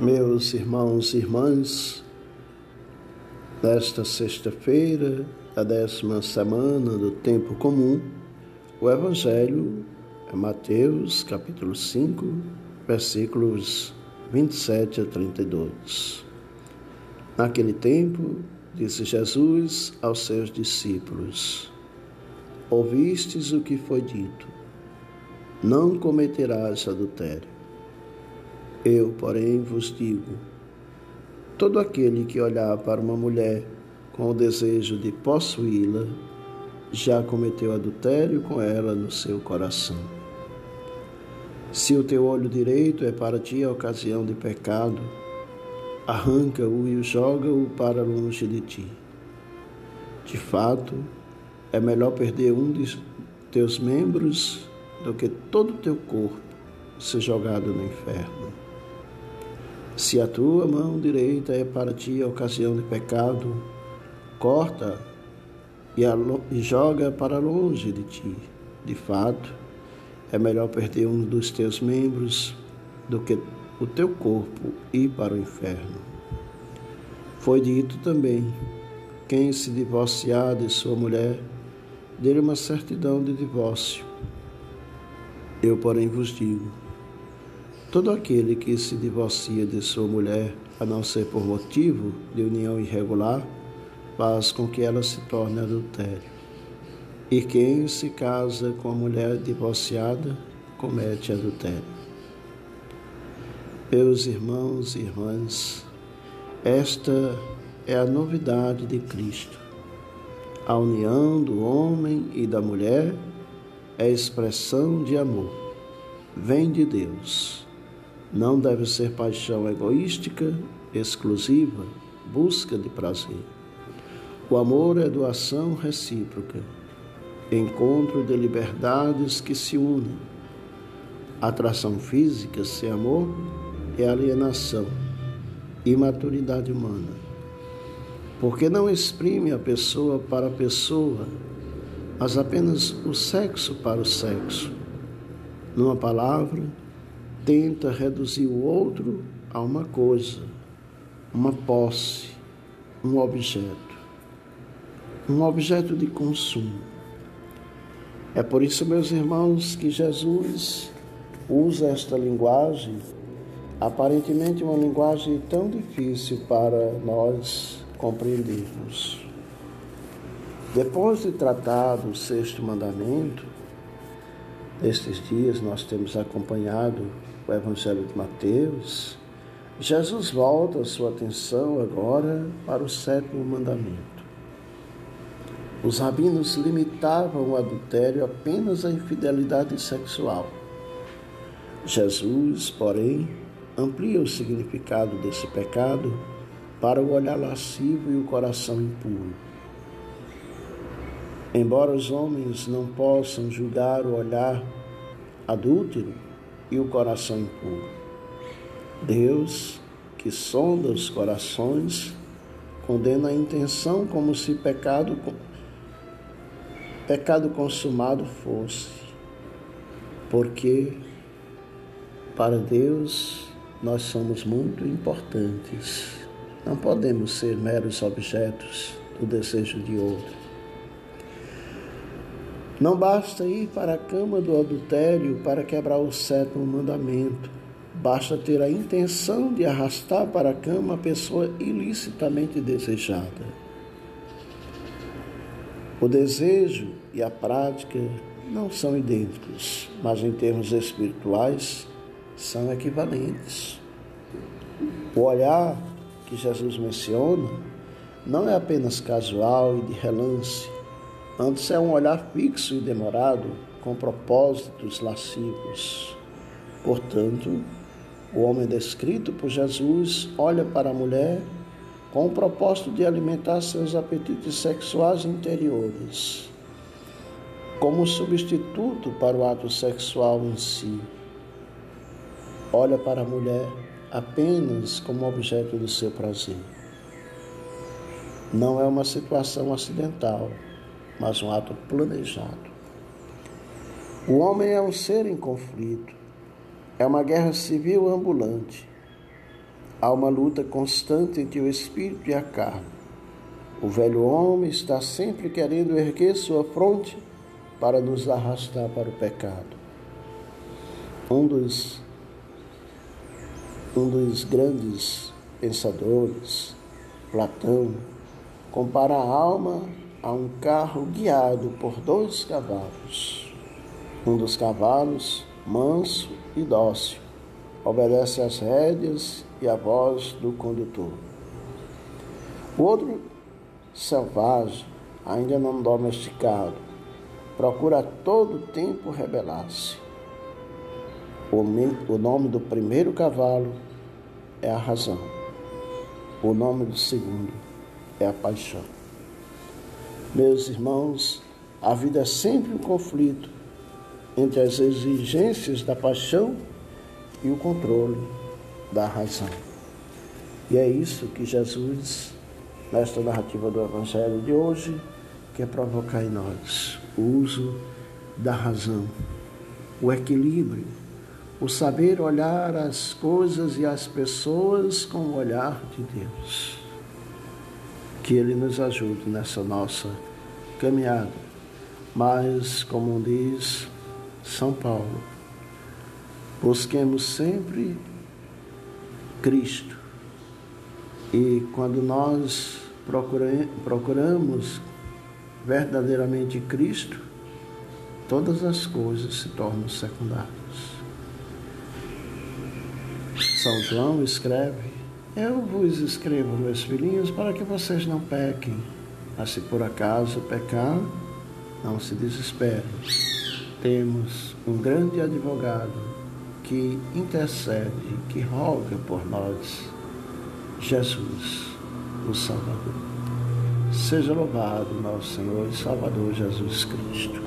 Meus irmãos e irmãs, nesta sexta-feira, da décima semana do tempo comum, o Evangelho é Mateus, capítulo 5, versículos 27 a 32. Naquele tempo, disse Jesus aos seus discípulos: Ouvistes o que foi dito: Não cometerás adultério. Eu, porém, vos digo: todo aquele que olhar para uma mulher com o desejo de possuí-la, já cometeu adultério com ela no seu coração. Se o teu olho direito é para ti a ocasião de pecado, arranca-o e joga-o para longe de ti. De fato, é melhor perder um de teus membros do que todo o teu corpo ser jogado no inferno. Se a tua mão direita é para ti a ocasião de pecado, corta e, e joga para longe de ti. De fato, é melhor perder um dos teus membros do que o teu corpo ir para o inferno. Foi dito também: quem se divorciar de sua mulher, dê uma certidão de divórcio. Eu, porém, vos digo: Todo aquele que se divorcia de sua mulher, a não ser por motivo de união irregular, faz com que ela se torne adultério. E quem se casa com a mulher divorciada comete adultério. Meus irmãos e irmãs, esta é a novidade de Cristo. A união do homem e da mulher é expressão de amor. Vem de Deus não deve ser paixão egoística, exclusiva, busca de prazer. O amor é doação recíproca, encontro de liberdades que se unem. Atração física sem amor é alienação, imaturidade humana. Porque não exprime a pessoa para a pessoa, mas apenas o sexo para o sexo. Numa palavra, tenta reduzir o outro a uma coisa, uma posse, um objeto, um objeto de consumo. É por isso, meus irmãos, que Jesus usa esta linguagem, aparentemente uma linguagem tão difícil para nós compreendermos. Depois de tratar do sexto mandamento, nestes dias nós temos acompanhado o Evangelho de Mateus, Jesus volta a sua atenção agora para o sétimo mandamento. Os rabinos limitavam o adultério apenas à infidelidade sexual. Jesus, porém, amplia o significado desse pecado para o olhar lascivo e o coração impuro. Embora os homens não possam julgar o olhar adúltero, e o coração impuro. Deus, que sonda os corações, condena a intenção como se pecado pecado consumado fosse. Porque para Deus nós somos muito importantes. Não podemos ser meros objetos do desejo de outro. Não basta ir para a cama do adultério para quebrar o sétimo mandamento. Basta ter a intenção de arrastar para a cama a pessoa ilicitamente desejada. O desejo e a prática não são idênticos, mas em termos espirituais são equivalentes. O olhar que Jesus menciona não é apenas casual e de relance, Antes é um olhar fixo e demorado, com propósitos lascivos. Portanto, o homem descrito por Jesus olha para a mulher com o propósito de alimentar seus apetites sexuais interiores, como substituto para o ato sexual em si. Olha para a mulher apenas como objeto do seu prazer. Não é uma situação acidental mas um ato planejado. O homem é um ser em conflito, é uma guerra civil ambulante. Há uma luta constante entre o espírito e a carne. O velho homem está sempre querendo erguer sua fronte para nos arrastar para o pecado. Um dos, um dos grandes pensadores, Platão, compara a alma a um carro guiado por dois cavalos. Um dos cavalos, manso e dócil, obedece às rédeas e à voz do condutor. O outro, selvagem, ainda não domesticado, procura a todo tempo rebelar-se. O nome do primeiro cavalo é a razão. O nome do segundo é a paixão. Meus irmãos, a vida é sempre um conflito entre as exigências da paixão e o controle da razão. E é isso que Jesus, nesta narrativa do Evangelho de hoje, quer provocar em nós: o uso da razão, o equilíbrio, o saber olhar as coisas e as pessoas com o olhar de Deus. Que Ele nos ajude nessa nossa caminhada. Mas, como diz São Paulo, busquemos sempre Cristo. E quando nós procuramos verdadeiramente Cristo, todas as coisas se tornam secundárias. São João escreve: Eu vos escrevo, meus filhinhos, para que vocês não pequem. Mas se por acaso pecar, não se desespere. Temos um grande advogado que intercede, que roga por nós, Jesus, o Salvador. Seja louvado nosso Senhor e Salvador Jesus Cristo.